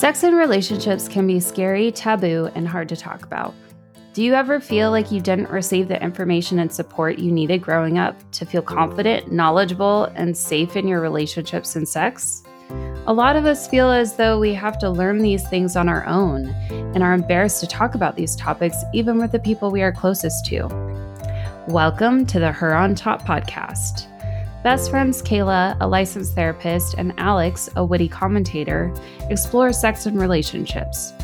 Sex and relationships can be scary, taboo, and hard to talk about. Do you ever feel like you didn't receive the information and support you needed growing up to feel confident, knowledgeable, and safe in your relationships and sex? A lot of us feel as though we have to learn these things on our own and are embarrassed to talk about these topics even with the people we are closest to. Welcome to the Her on Top podcast. Best friends Kayla, a licensed therapist, and Alex, a witty commentator, explore sex and relationships.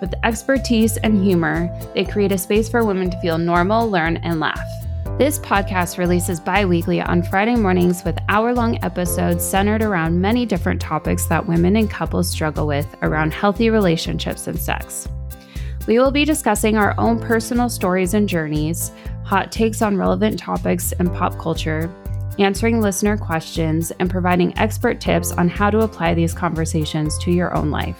With expertise and humor, they create a space for women to feel normal, learn, and laugh. This podcast releases bi weekly on Friday mornings with hour long episodes centered around many different topics that women and couples struggle with around healthy relationships and sex. We will be discussing our own personal stories and journeys, hot takes on relevant topics and pop culture, answering listener questions, and providing expert tips on how to apply these conversations to your own life.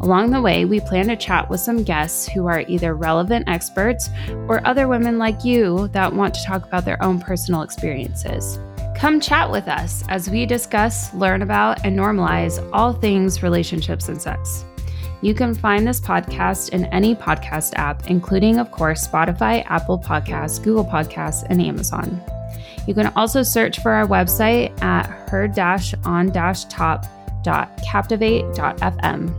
Along the way, we plan to chat with some guests who are either relevant experts or other women like you that want to talk about their own personal experiences. Come chat with us as we discuss, learn about, and normalize all things relationships and sex. You can find this podcast in any podcast app, including, of course, Spotify, Apple Podcasts, Google Podcasts, and Amazon. You can also search for our website at her-on-top.captivate.fm.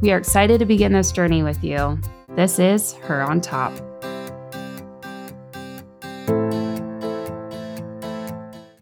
We are excited to begin this journey with you. This is Her on Top.